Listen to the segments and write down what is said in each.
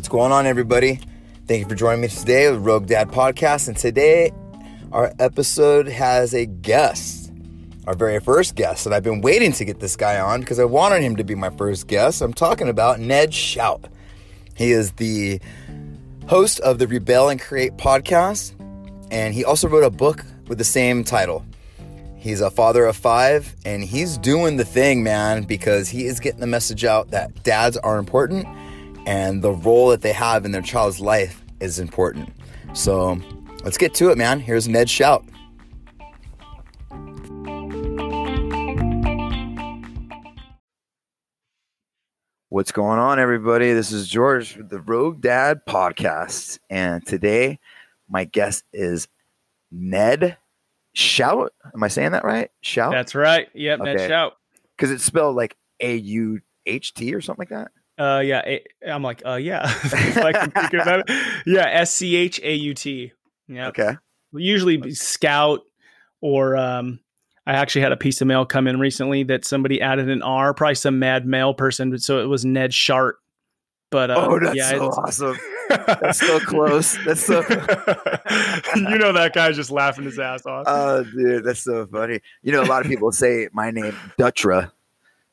What's going on, everybody? Thank you for joining me today with Rogue Dad Podcast. And today, our episode has a guest, our very first guest. And I've been waiting to get this guy on because I wanted him to be my first guest. I'm talking about Ned Schaut. He is the host of the Rebel and Create podcast, and he also wrote a book with the same title. He's a father of five, and he's doing the thing, man, because he is getting the message out that dads are important and the role that they have in their child's life is important. So let's get to it, man. Here's Ned Schaut. What's going on, everybody? This is George with the Rogue Dad podcast. And today, my guest is Ned Schaut. Am I saying that right? Shout? That's right. Yep, Okay. Ned Schaut. Because it's spelled like A U H T or something like that. Uh, yeah, I'm like, uh, yeah, like I'm about it. Yeah, S C H A U T. Yeah, Okay. usually be Scout or um, I actually had a piece of mail come in recently that somebody added an R, probably some mad mail person, so it was Ned Shart. But uh, Oh, that's yeah, so it's- awesome. That's so close. That's so. you know that guy's just laughing his ass off. Oh, dude, that's so funny. You know, a lot of people say my name Dutra.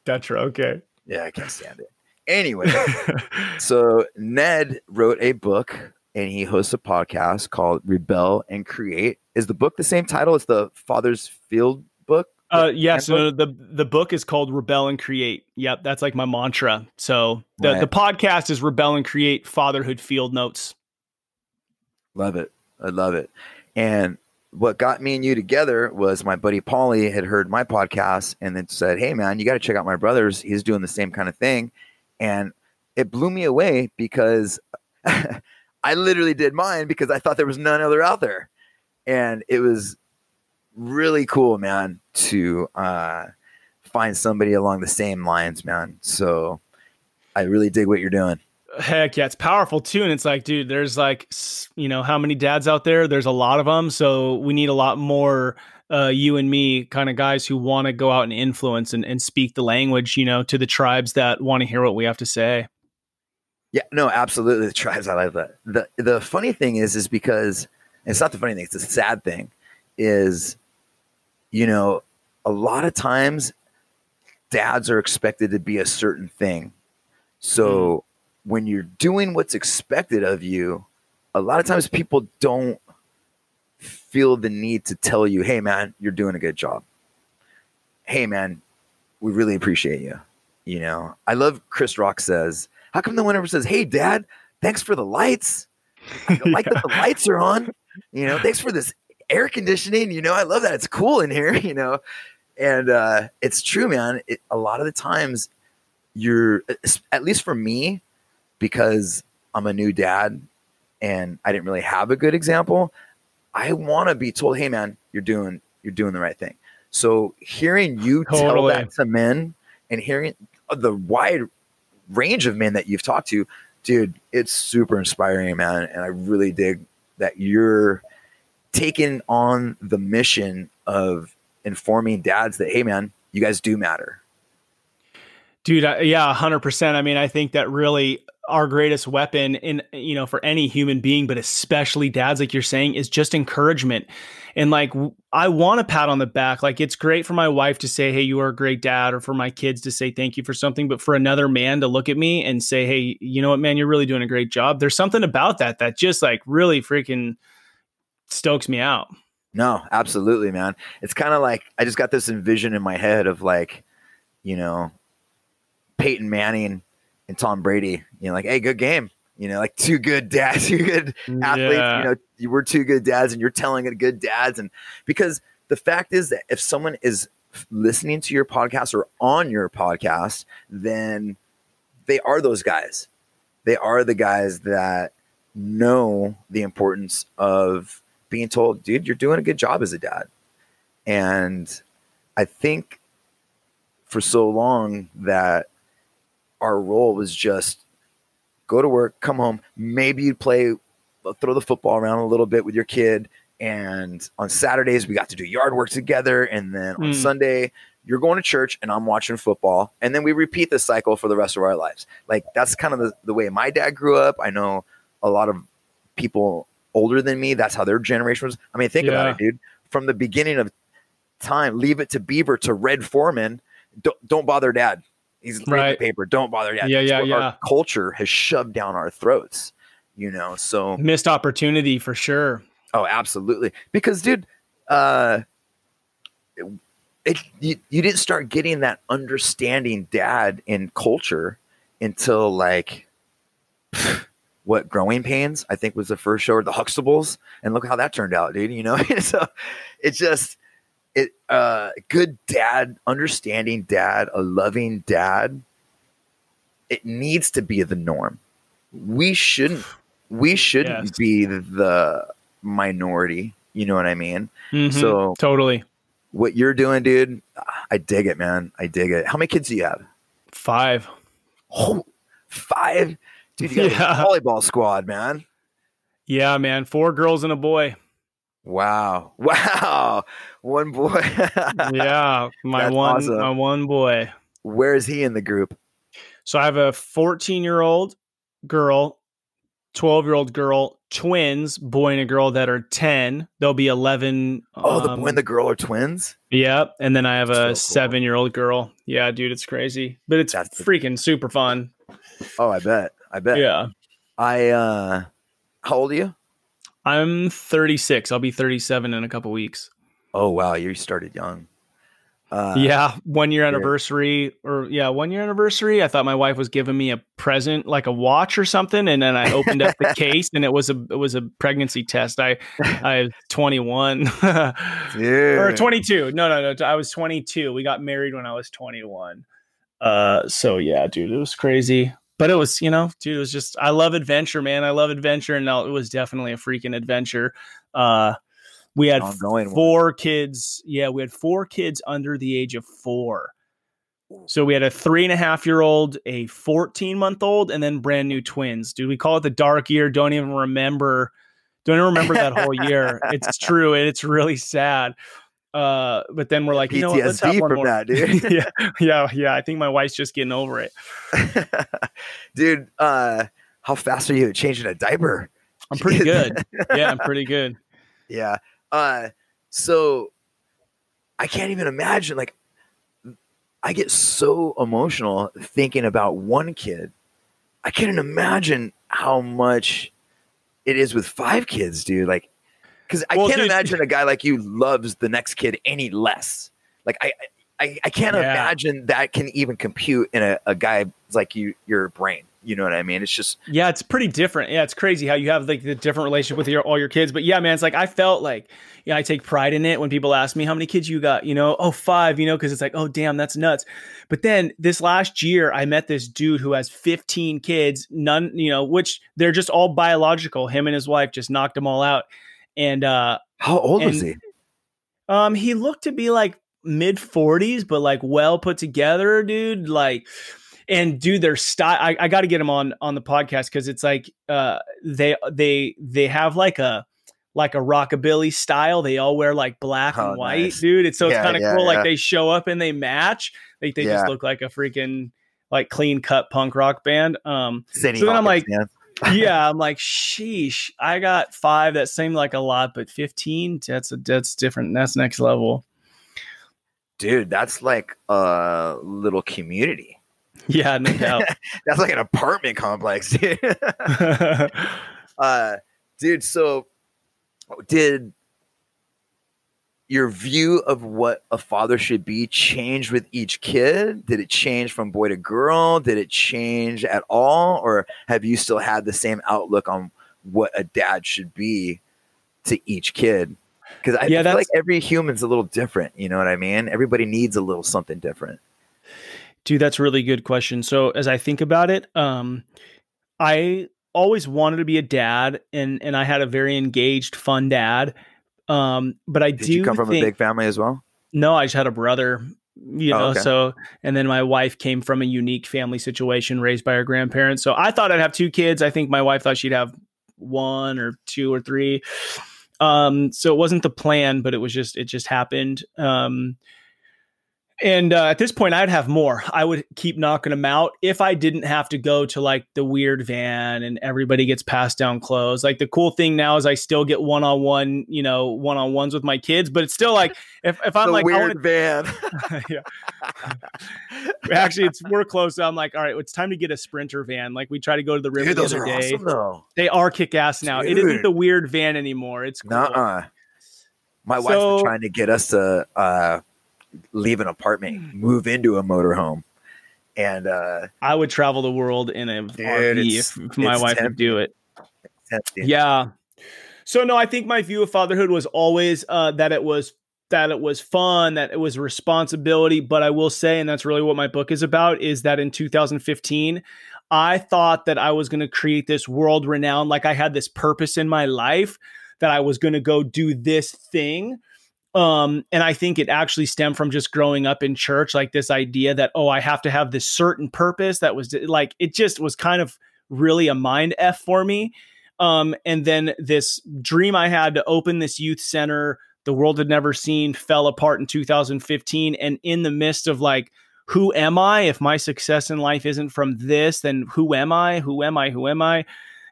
Dutra, okay. Yeah, I can't stand it. Anyway, so Ned wrote a book and he hosts a podcast called Rebel and Create. Is the book the same title? It's the Father's Field book. Uh, yes, handbook? no, the the book is called Rebel and Create. Yep, that's like my mantra. So the Right. the podcast is Rebel and Create Fatherhood Field Notes. Love it. I love it. And what got me and you together was my buddy Paulie had heard my podcast and then said, Hey man, you got to check out my brother's. He's doing the same kind of thing. And it blew me away because I literally did mine because I thought there was none other out there. And it was really cool, man, to uh, find somebody along the same lines, man. So I really dig what you're doing. Heck yeah, it's powerful too. And it's like, dude, there's like, you know, how many dads out there? There's a lot of them. So we need a lot more uh, you and me kind of guys who want to go out and influence and, and speak the language, you know, to the tribes that want to hear what we have to say. Yeah, no, absolutely. The tribes, I like that. The the funny thing is, is because it's not the funny thing, it's the sad thing, is you know, a lot of times dads are expected to be a certain thing. So when you're doing what's expected of you, a lot of times people don't feel the need to tell you, hey man, you're doing a good job. Hey man, we really appreciate you. You know, I love Chris Rock says, how come no one ever says, Hey dad, thanks for the lights. I like that the lights are on. You know, thanks for this air conditioning. You know, I love that. It's cool in here, you know. And uh it's true, man. It, a lot of the times you're at least for me, because I'm a new dad and I didn't really have a good example, I want to be told, "Hey, man, you're doing you're doing the right thing." So hearing you tell that to men and hearing uh, the wide range of men that you've talked to, dude, it's super inspiring, man. And I really dig that you're taking on the mission of informing dads that, hey, man, you guys do matter. Dude, I, yeah, hundred percent. I mean, I think that really our greatest weapon in you know for any human being, but especially dads, like you're saying, is just encouragement. And like, I want a pat on the back. Like, it's great for my wife to say, "Hey, you are a great dad," or for my kids to say thank you for something. But for another man to look at me and say, "Hey, you know what, man, you're really doing a great job." There's something about that that just like really freaking stokes me out. No, absolutely, man. It's kind of like I just got this envision in my head of like, you know, Peyton Manning and Tom Brady. You know, like, hey, good game. You know, like two good dads, two good athletes. Yeah. You know, you were two good dads, and you're telling it good dads. And because the fact is that if someone is listening to your podcast or on your podcast, then they are those guys. They are the guys that know the importance of being told, dude, you're doing a good job as a dad. And I think for so long that our role was just go to work, come home, maybe you'd play, throw the football around a little bit with your kid. And on Saturdays, we got to do yard work together. And then on Mm. Sunday, you're going to church and I'm watching football. And then we repeat the cycle for the rest of our lives. Like that's kind of the, the way my dad grew up. I know a lot of people older than me, that's how their generation was. I mean, think yeah. about it, dude. From the beginning of time, leave it to Beaver to Red Foreman. Don't, don't bother dad. He's reading right. the paper. Don't bother dad. Yeah, yeah, yeah. Our culture has shoved down our throats, you know. So missed opportunity for sure. Oh, absolutely. Because, dude, uh, it, it you, you didn't start getting that understanding dad in culture until like what growing pains i think was the first show or the huxtables and look how that turned out dude you know so it's just it uh good dad understanding dad a loving dad it needs to be the norm we shouldn't we shouldn't yes. be the minority you know what i mean mm-hmm. so totally what you're doing dude i dig it man i dig it how many kids do you have five oh five Dude, you got yeah. volleyball squad, man. Yeah, man. Four girls and a boy. Wow. Wow. One boy. yeah. My That's one awesome. my one boy. Where is he in the group? So I have a 14 year old girl, 12 year old girl, twins, boy and a girl that are 10. They'll be 11. Oh, the um, boy and the girl are twins? Yep. And then I have That's a so cool. seven year old girl. Yeah, dude, it's crazy, but it's That's freaking the- super fun. Oh, I bet. I bet. Yeah. I uh how old are you? I'm 36. I'll be 37 in a couple weeks. Oh wow, you started young. Uh, yeah, one year anniversary, or yeah, one year anniversary. I thought my wife was giving me a present, like a watch or something, and then I opened up the case, and it was a it was a pregnancy test. I I was 21 or 22. No, no, no. I was 22. We got married when I was 21. Uh, so yeah, dude, it was crazy but it was, you know, dude, it was just I love adventure, man. I love adventure, and it was definitely a freaking adventure. Uh, we had four one. kids. Yeah, we had four kids under the age of four. So we had a three and a half year old, a 14 month old, and then brand new twins. Dude, we call it the dark year. Don't even remember. Don't even remember that whole year. It's true. And it's really sad. Uh, but then we're like, you know what? Let's have one more. That, dude. yeah, yeah, yeah. I think my wife's just getting over it. dude, uh, how fast are you changing a diaper? I'm pretty good. yeah, I'm pretty good. Yeah. Uh, so I can't even imagine. Like, I get so emotional thinking about one kid. I can't imagine how much it is with five kids, dude. Like, because I well, can't dude, imagine a guy like you loves the next kid any less. Like I, I, I can't yeah. imagine that can even compute in a, a guy like you, your brain. You know what I mean? It's just yeah, it's pretty different. Yeah, it's crazy how you have like the different relationship with your all your kids. But yeah, man, it's like I felt like yeah, I take pride in it when people ask me how many kids you got. You know, oh five. You know, because it's like oh damn, that's nuts. But then this last year, I met this dude who has 15 kids, none, you know, which they're just all biological. Him and his wife just knocked them all out. And uh how old and, was he? Um, he looked to be like mid 40s, but like well put together, dude. Like and dude, their style I, I gotta get him on on the podcast because it's like uh they they they have like a like a rockabilly style. They all wear like black oh, and white, nice. dude. It's so yeah, it's kind of yeah, cool. Yeah. Like they show up and they match. Like they just look like a freaking like clean cut punk rock band. Um City so then I'm like, yeah, I'm like, sheesh. I got five. That seemed like a lot, but 15, that's a that's different. That's next level. Dude, that's like a little community. Yeah, no doubt. that's like an apartment complex, dude. uh, dude, so did your view of what a father should be changed with each kid? Did it change from boy to girl? Did it change at all? Or have you still had the same outlook on what a dad should be to each kid? Because I yeah, feel like every human's a little different. You know what I mean? Everybody needs a little something different. Dude, that's a really good question. So as I think about it, um, I always wanted to be a dad and and I had a very engaged, fun dad um, but I Did do. you come from think, a big family as well? No, I just had a brother. You oh, know, okay. so and then my wife came from a unique family situation, raised by her grandparents. So I thought I'd have two kids. I think my wife thought she'd have one or two or three. Um, so it wasn't the plan, but it was just it just happened. Um, and uh, at this point, I'd have more. I would keep knocking them out if I didn't have to go to like the weird van and everybody gets passed down clothes. Like the cool thing now is I still get one on one, you know, one on ones with my kids, but it's still like if, if I'm the like weird wanna, van. yeah. Actually, it's we're close. I'm like, all right, it's time to get a sprinter van. Like we try to go to the river Dude, the other are day. awesome though. They are kick ass now. It isn't the weird van anymore. It's cool. Nuh-uh. My wife's So- been trying to get us to uh, leave an apartment, move into a motorhome, and uh, I would travel the world in a RV if, if my wife would do it. tempting. Yeah. So no, I think my view of fatherhood was always uh, that it was that it was fun, that it was responsibility. But I will say, and that's really what my book is about, is that in 2015, I thought that I was going to create this world renowned, like I had this purpose in my life that I was going to go do this thing. Um, and I think it actually stemmed from just growing up in church, like this idea that, oh, I have to have this certain purpose that was like, it just was kind of really a mind F for me. Um, and then this dream I had to open this youth center, the world had never seen, fell apart in 2015. And in the midst of like, who am I? If my success in life isn't from this, then who am I? Who am I? Who am I?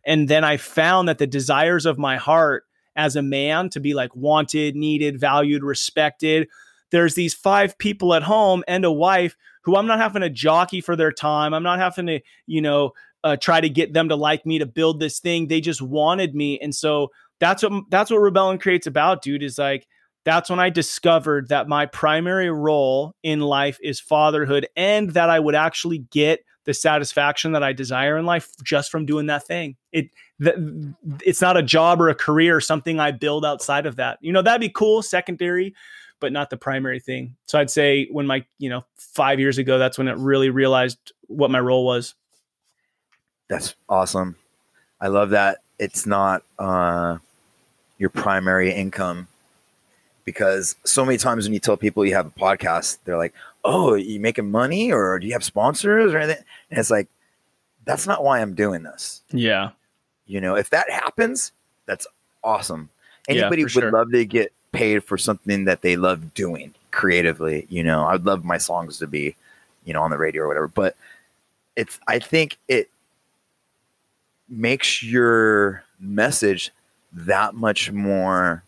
And then I found that the desires of my heart as a man to be like wanted, needed, valued, respected. There's these five people at home and a wife who I'm not having to jockey for their time. I'm not having to, you know, uh, try to get them to like me to build this thing. They just wanted me, and so that's what that's what Rebel and Create's about, dude. Is like that's when I discovered that my primary role in life is fatherhood, and that I would actually get the satisfaction that I desire in life just from doing that thing. It th- it's not a job or a career or something I build outside of that. You know, that'd be cool, secondary, but not the primary thing. So I'd say when my, you know, 5 years ago that's when it really realized what my role was. That's awesome. I love that it's not uh, your primary income because so many times when you tell people you have a podcast, they're like, "Oh, you making money, or do you have sponsors, or anything?" And it's like, that's not why I'm doing this. Yeah. You know, if that happens, that's awesome. Anybody for would sure. love to get paid for something that they love doing creatively. You know, I'd love my songs to be, you know, on the radio or whatever. But it's, I think it makes your message that much more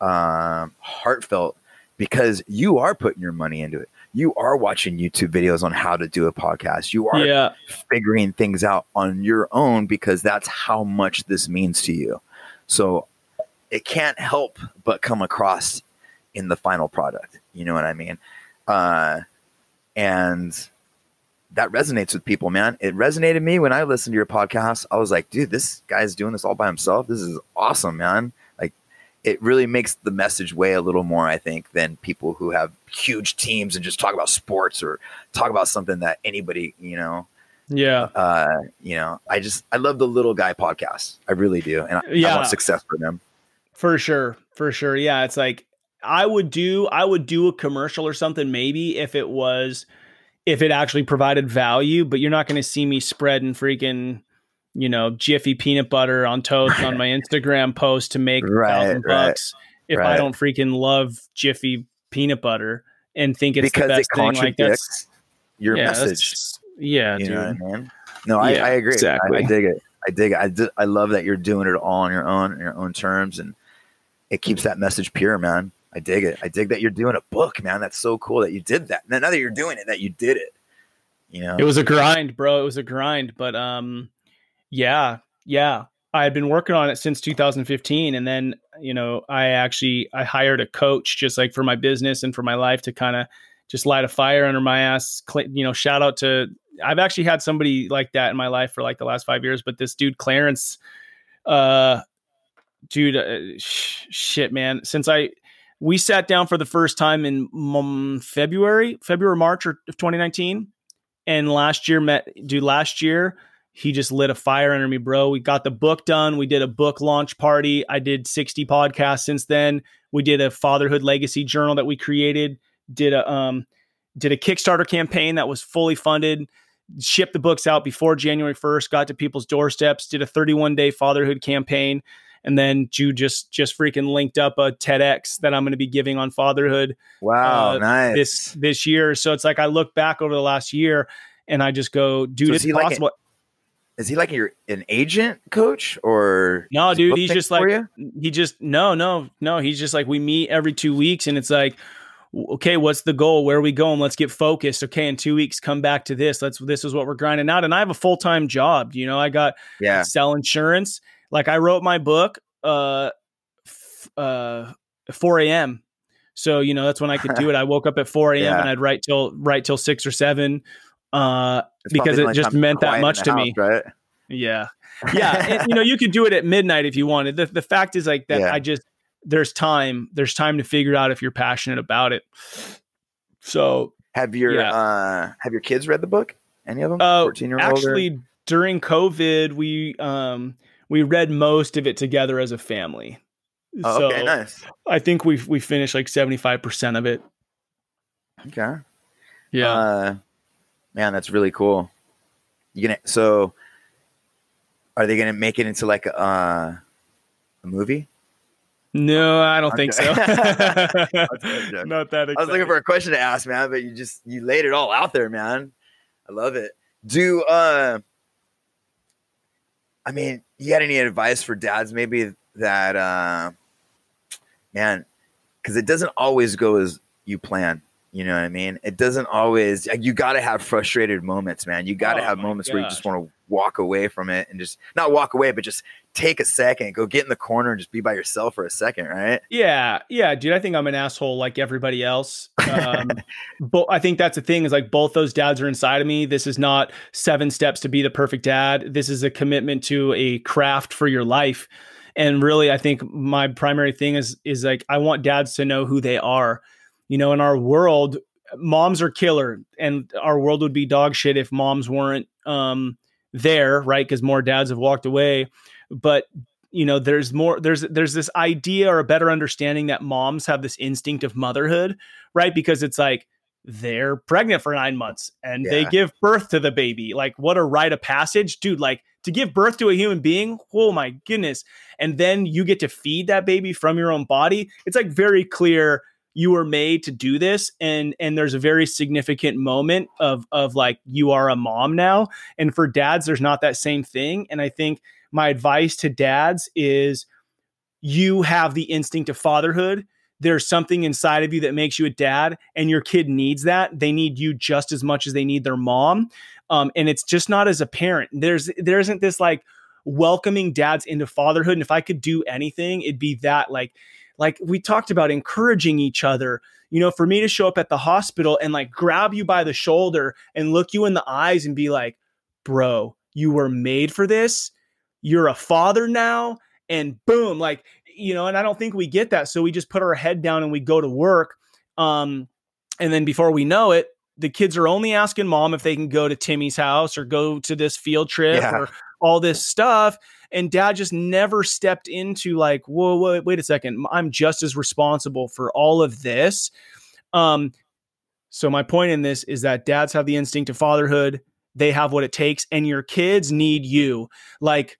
um, heartfelt because you are putting your money into it. You are watching YouTube videos on how to do a podcast. You are Yeah. figuring things out on your own because that's how much this means to you. So it can't help but come across in the final product. You know what I mean? Uh, and that resonates with people, man. It resonated me when I listened to your podcast. I was like, dude, this guy's doing this all by himself. This is awesome, man. It really makes the message weigh a little more, I think, than people who have huge teams and just talk about sports or talk about something that anybody, you know, Yeah. uh, you know, I just I love the little guy podcast. I really do, and I, I Yeah. want success for them. For sure. For sure. Yeah. It's like I would do I would do a commercial or something maybe if it was if it actually provided value, but you're not gonna see me spreading freaking, you know, Jiffy peanut butter on toast on my Instagram post to make Right, thousand right, bucks if I don't freaking love Jiffy peanut butter and think it's the because it thing. Like contradicts that's your yeah, message. Yeah, You dude. know what I mean? No, I, Yeah, I agree. I- exactly. I, dig it. I dig it. I, di- I love that you're doing it all on your own, on your own terms, and it keeps that message pure, man. I dig it. I dig that you're doing a book, man. That's so cool that you did that. Now that you're doing it, that you did it. You know, It was a grind, bro. It was a grind, but um, yeah, yeah. I had been working on it since 2015, and then you know, I actually I hired a coach just like for my business and for my life to kind of just light a fire under my ass. You know, shout out to I've actually had somebody like that in my life for like the last five years, but this dude Clarence, uh, dude, uh, sh- shit, man. Since I we sat down for the first time in um, February, February March of 2019 and last year met dude last year he just lit a fire under me bro we got the book done we did a book launch party i did 60 podcasts since then we did a fatherhood legacy journal that we created did a um did a kickstarter campaign that was fully funded shipped the books out before january 1st got to people's doorsteps did a 31 day fatherhood campaign And then Jude just just freaking linked up a TEDx that I'm going to be giving on fatherhood. Wow, uh, nice. This this year. So it's like I look back over the last year and I just go, dude, so it's possible. Like is he like your an agent coach or no, dude? He's just like he just no, no, no. He's just like we meet every two weeks, and it's like, okay, what's the goal? Where are we going? Let's get focused. Okay, in two weeks, come back to this. Let's this is what we're grinding out. And I have a full time job. You know, I got yeah sell insurance. Like I wrote my book, uh, f- uh, four a.m. So you know that's when I could do it. I woke up at four a.m. Yeah. and I'd write till write till six or seven uh, because it just meant that much to house, me. Right? Yeah, yeah. and, you know, you could do it at midnight if you wanted. The the fact is like that. Yeah. I just there's time. There's time to figure out if you're passionate about it. So have your yeah. uh have your kids read the book? Any of them? Uh, Fourteen year old. Actually, or? during COVID, we um we read most of it together as a family. Oh, so okay, nice. I think we we finished like seventy five percent of it. Okay. Yeah. Uh, man, that's really cool. You gonna so are they gonna make it into like a, uh, a movie? No, I don't okay. think so. Not that. I was looking for a question to ask, man, but you just you laid it all out there, man. I love it. Do uh, I mean, you had any advice for dads maybe that uh, man, because it doesn't always go as you plan. You know what I mean? It doesn't always. You got to have frustrated moments, man. You got to oh have moments gosh. where you just want to walk away from it and just not walk away, but just take a second, go get in the corner and just be by yourself for a second, right? Yeah, yeah, dude. I think I'm an asshole like everybody else. Um, but I think that's the thing is like both those dads are inside of me. This is not seven steps to be the perfect dad. This is a commitment to a craft for your life. And really, I think my primary thing is is like I want dads to know who they are you know, in our world, moms are killer, and our world would be dog shit if moms weren't um, there, right? Because more dads have walked away. But you know, there's more. There's there's this idea or a better understanding that moms have this instinct of motherhood, right? Because it's like they're pregnant for nine months and yeah. they give birth to the baby. Like, what a rite of passage, dude! Like to give birth to a human being. Oh my goodness! And then you get to feed that baby from your own body. It's like very clear you were made to do this. And and there's a very significant moment of of like you are a mom now. And for dads there's not that same thing. And i think my advice to dads is you have the instinct of fatherhood. There's something inside of you that makes you a dad and your kid needs that. They need you just as much as they need their mom. Um, and it's just not as a parent there's there isn't this like welcoming dads into fatherhood. And if i could do anything it'd be that like like we talked about encouraging each other you know for me to show up at the hospital and like grab you by the shoulder and look you in the eyes and be like bro you were made for this. You're a father now. And boom like you know and i don't think we get that. So we just put our head down and we go to work. Um and then before we know it the kids are only asking mom if they can go to Timmy's house or go to this field trip yeah. or all this stuff and dad just never stepped into like whoa, whoa wait a second i'm just as responsible for all of this um so my point in this is that dads have the instinct of fatherhood they have what it takes and your kids need you like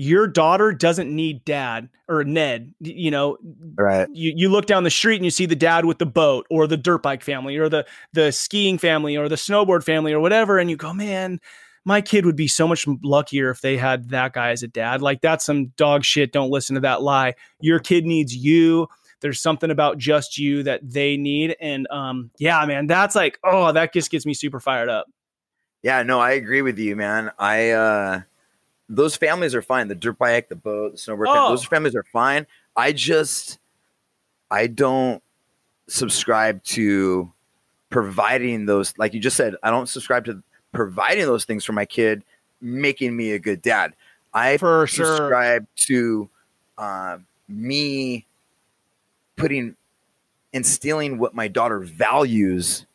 your daughter doesn't need dad or Ned. You know, right? You, you look down the street and you see the dad with the boat, or the dirt bike family, or the the skiing family, or the snowboard family, or whatever, and you go, man, my kid would be so much luckier if they had that guy as a dad. Like that's some dog shit. Don't listen to that lie. Your kid needs you. There's something about just you that they need. And um, yeah, man, that's like, oh, that just gets me super fired up. Yeah, no, I agree with you, man. I uh those families are fine. The dirt bike, the boat, the snowboard, oh. those families are fine. I just I don't subscribe to providing those like you just said, I don't subscribe to providing those things for my kid, making me a good dad. I for subscribe sure. to uh, me putting instilling what my daughter values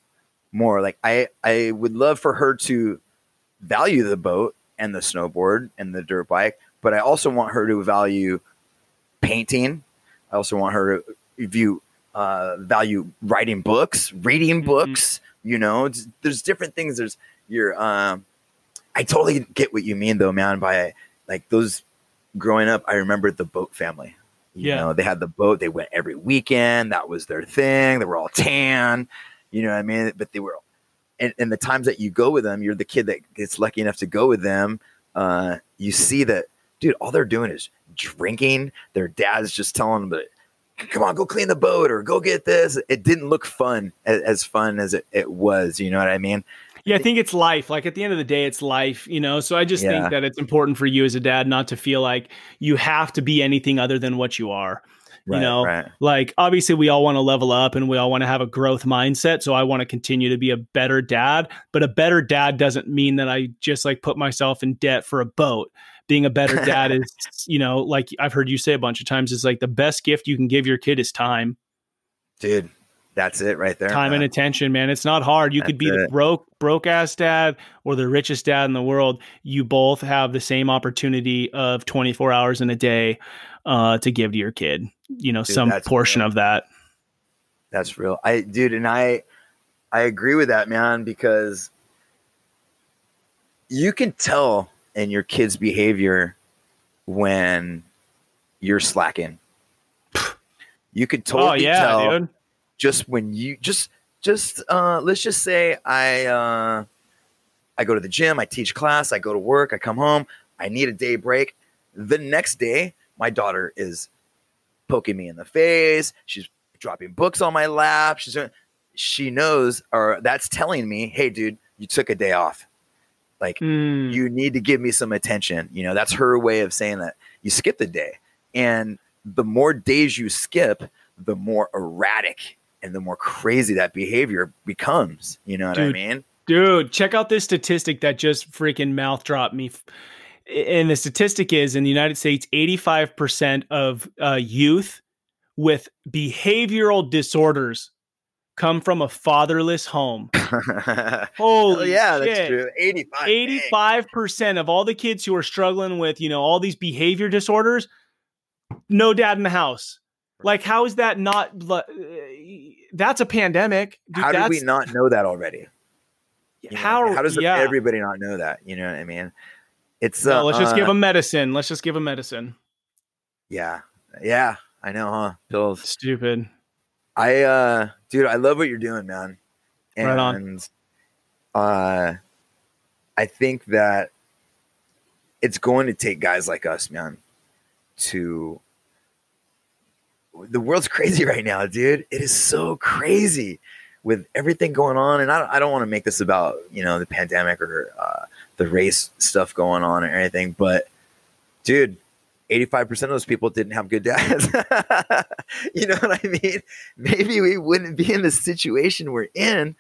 more. Like I, I would love for her to value the boat and the snowboard and the dirt bike, but I also want her to value painting. I also want her to view uh, value writing books, reading mm-hmm. books. You know, there's different things. There's you're um I totally get what you mean though, man, by like those growing up, I remember the boat family. You Yeah. know, they had the boat. They went every weekend. That was their thing. They were all tan. You know what I mean? But they were, and, and the times that you go with them, you're the kid that gets lucky enough to go with them. Uh, you see that, dude. All they're doing is drinking. Their dad's just telling them, "But come on, go clean the boat or go get this." It didn't look fun as, as fun as it, it was. You know what I mean? Yeah, I think it's life. Like at the end of the day, it's life, you know? So I just Yeah. think that it's important for you as a dad not to feel like you have to be anything other than what you are. Right, you know, right. like obviously we all want to level up and we all want to have a growth mindset. So I want to continue to be a better dad, but a better dad doesn't mean that I just like put myself in debt for a boat. Being a better dad is, you know, like I've heard you say a bunch of times, is like the best gift you can give your kid is time. dude. That's it right there. time and attention, man. It's not hard. You could be That's the broke broke ass dad or the richest dad in the world. You both have the same opportunity of 24 hours in a day uh, to give to your kid. You know, Dude, some portion real. of that. That's real. I dude, and I I agree with that, man, because you can tell in your kid's behavior when you're slacking. You could totally oh yeah, tell dude. Just when you just just uh let's just say I uh I go to the gym, I teach class, I go to work, I come home, I need a day break. The next day, my daughter is poking me in the face, she's dropping books on my lap, she's she knows or that's telling me, "Hey dude, you took a day off." Like Mm, you need to give me some attention. You know, that's her way of saying that you skipped a day. And the more days you skip, the more erratic and the more crazy that behavior becomes. You know what I mean? dude, check out this statistic that just freaking mouth dropped me. And the statistic is in the United States, 85% of uh, youth with behavioral disorders come from a fatherless home. Holy yeah, shit. that's true. 85. Eighty-five percent of all the kids who are struggling with, you know, all these behavior disorders, no dad in the house. Like, how is that not? uh, That's a pandemic. Dude, How did we not know that already? You know, How? how does yeah. everybody not know that? You know what I mean? It's No, uh, let's just uh, give them medicine. Let's just give them medicine. Yeah. Yeah, I know, huh? Pills. Stupid. I uh dude, I love what you're doing, man. And Right on. uh I think that it's going to take guys like us, man, to the world's crazy right now, dude. It is so crazy with everything going on. And I, I don't want to make this about, you know, the pandemic or uh, the race stuff going on or anything, but dude, 85% of those people didn't have good dads. you know what I mean? Maybe we wouldn't be in the situation we're in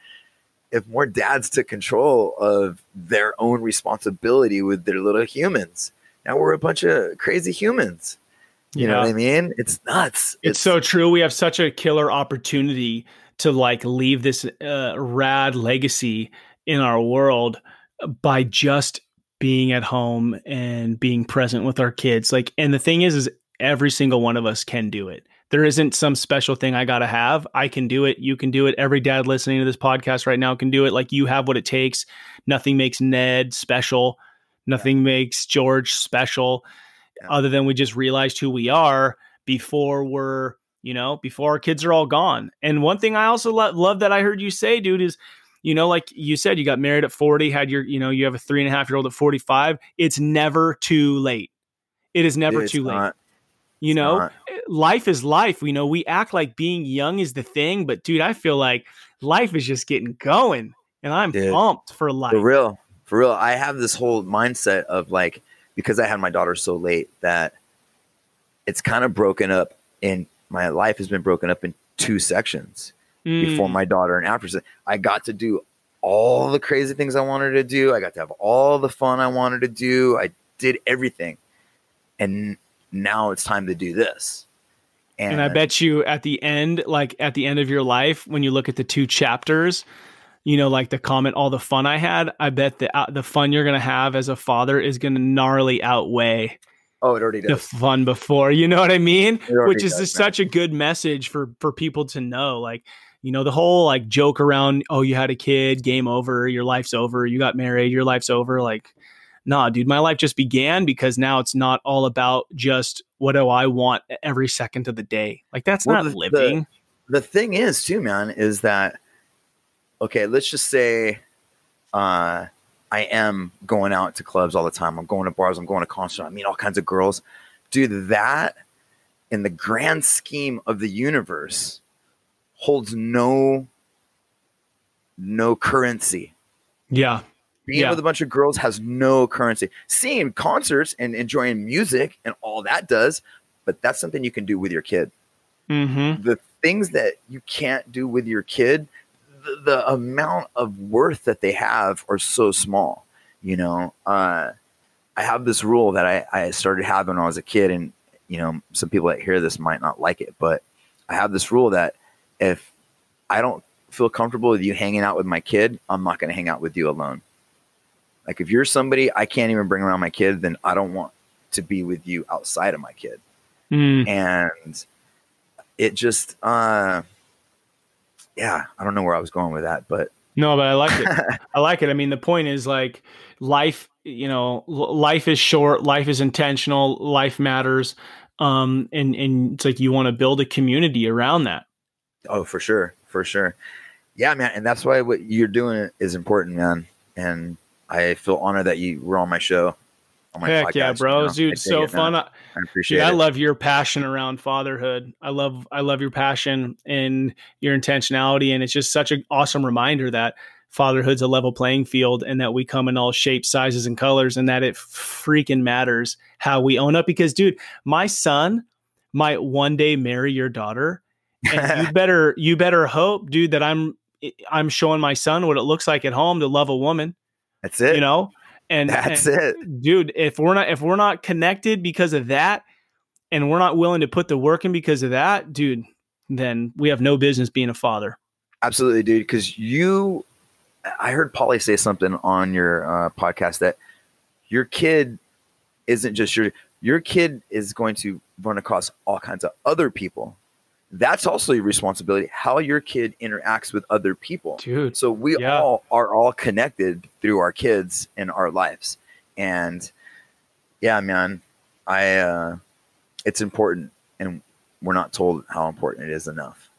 if more dads took control of their own responsibility with their little humans. Now we're a bunch of crazy humans. You know what I mean? It's nuts. It's so true. We have such a killer opportunity to like leave this uh, rad legacy in our world by just being at home and being present with our kids. Like, and the thing is, is every single one of us can do it. There isn't some special thing I got to have. I can do it. You can do it. Every dad listening to this podcast right now can do it. Like, you have what it takes. Nothing makes Ned special. Nothing makes George special Yeah. other than we just realized who we are before we're, you know, before our kids are all gone. And one thing I also lo- love that I heard you say, dude, is, you know, like you said, you got married at 40, had your, you know, you have a three and a half year old at 45. It's never too late. It is never Dude, too late. not- you know, not. Eh, life is life. We know we act like being young is the thing, but dude, I feel like life is just getting going and I'm Dude, pumped for life. For real. For real. I have this whole mindset of like, because I had my daughter so late that it's kind of broken up and my life has been broken up in two sections before Mm, my daughter and after. I got to do all the crazy things I wanted to do. I got to have all the fun I wanted to do. I did everything. And now it's time to do this. and I bet you at the end, like at the end of your life, when you look at the two chapters, you know, like the comment, all the fun I had, I bet the uh, the fun you're gonna have as a father is gonna gnarly outweigh Oh, it already the fun before. You know what I mean? Which is does, just man. such a good message for for people to know. Like, you know, the whole like joke around, oh, you had a kid, game over, your life's over, you got married, your life's over. Like, nah, dude, my life just began because now it's not all about just what do I want every second of the day. Like that's well, not the, living. The, the thing is, too, man, is that okay? Let's just say, uh, I am going out to clubs all the time. I'm going to bars. I'm going to concerts. I meet all kinds of girls. Dude, that in the grand scheme of the universe holds no no currency. Yeah being yeah. with a bunch of girls has no currency. Seeing concerts and enjoying music and all that does, but that's something you can do with your kid. Mm-hmm. The things that you can't do with your kid, the, the, amount of worth that they have are so small. You know, uh, I have this rule that I, I started having when I was a kid, and you know, some people that hear this might not like it, but I have this rule that if I don't feel comfortable with you hanging out with my kid, I'm not going to hang out with you alone. Like if you're somebody I can't even bring around my kid, then I don't want to be with you outside of my kid. Mm. And it just uh yeah, I don't know where I was going with that, but no, but I like it. I like it. I mean, the point is like life, you know, life is short, life is intentional, life matters. Um, and, and it's like you want to build a community around that. Oh, for sure. For sure. Yeah, man. And that's why what you're doing is important, man. And I feel honored that you were on my show. On my Heck yeah, bro, you know? dude, so fun. I, I appreciate. Dude, I love your passion around fatherhood. I love, I love your passion and your intentionality, and it's just such an awesome reminder that fatherhood's a level playing field, and that we come in all shapes, sizes, and colors, and that it freaking matters how we own up. Because, dude, my son might one day marry your daughter, and you better, you better hope, dude, that I'm, I'm showing my son what it looks like at home to love a woman that's it. You know? And that's and, it. Dude, if we're not if we're not connected because of that and we're not willing to put the work in because of that, dude, then we have no business being a father. Absolutely, dude. Because you, I heard Paulie say something on your uh, podcast that your kid isn't just your your kid is going to run across all kinds of other people that's also your responsibility how your kid interacts with other people dude so we yeah. all are all connected through our kids and our lives and yeah man i uh it's important and we're not told how important it is enough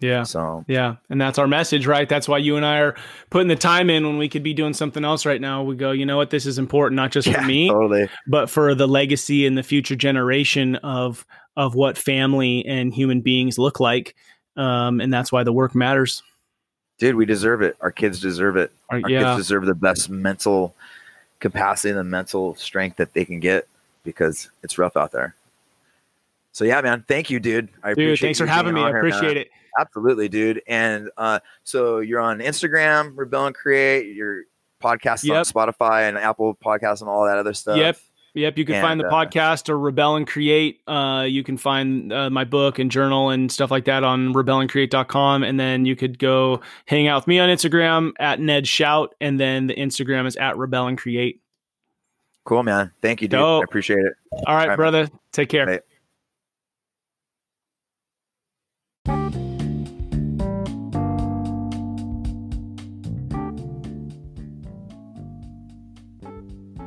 yeah. So yeah, and that's our message, right? That's why you and I are putting the time in when we could be doing something else right now. We go, you know what? This is important not just yeah, for me, totally. but for the legacy and the future generation of of what family and human beings look like. Um, and that's why the work matters. Dude, we deserve it. Our kids deserve it. Our, Our yeah. kids deserve the best mental capacity and the mental strength that they can get because it's rough out there. So yeah, man. Thank you, dude. I dude, appreciate thanks for having me. I appreciate it. Absolutely, dude. And uh, so you're on Instagram, Rebel and Create. Your podcast yep. on Spotify and Apple Podcasts and all that other stuff. Yep. Yep, you can and, find the uh, podcast or Rebel and Create. Uh, you can find uh, my book and journal and stuff like that on rebelandcreate.com. And then you could go hang out with me on Instagram at Ned Schaut. And then the Instagram is at Rebel and Create. Cool, man. Thank you, dude. Dope. I appreciate it. All right, All right brother. Man. Take care. Bye.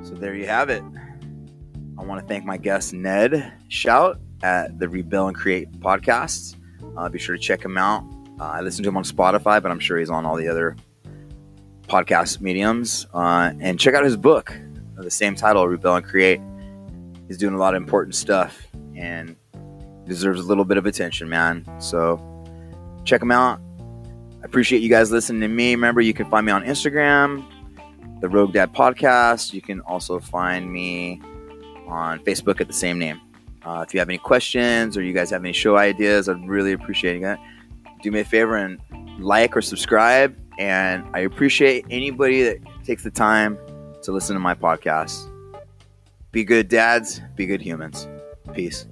So there you have it. I want to thank my guest, Ned Schaut, at the Rebel and Create podcast. Uh, be sure to check him out. Uh, I listen to him on Spotify, but I'm sure he's on all the other podcast mediums. Uh, and check out his book, the same title, Rebel and Create. He's doing a lot of important stuff and deserves a little bit of attention, man. So check him out. I appreciate you guys listening to me. Remember, you can find me on Instagram, the Rogue Dad Podcast. You can also find me on Facebook at the same name. Uh, if you have any questions or you guys have any show ideas, I'd really appreciate it. Do me a favor and like or subscribe. And I appreciate anybody that takes the time to listen to my podcast. Be good dads, be good humans. Peace.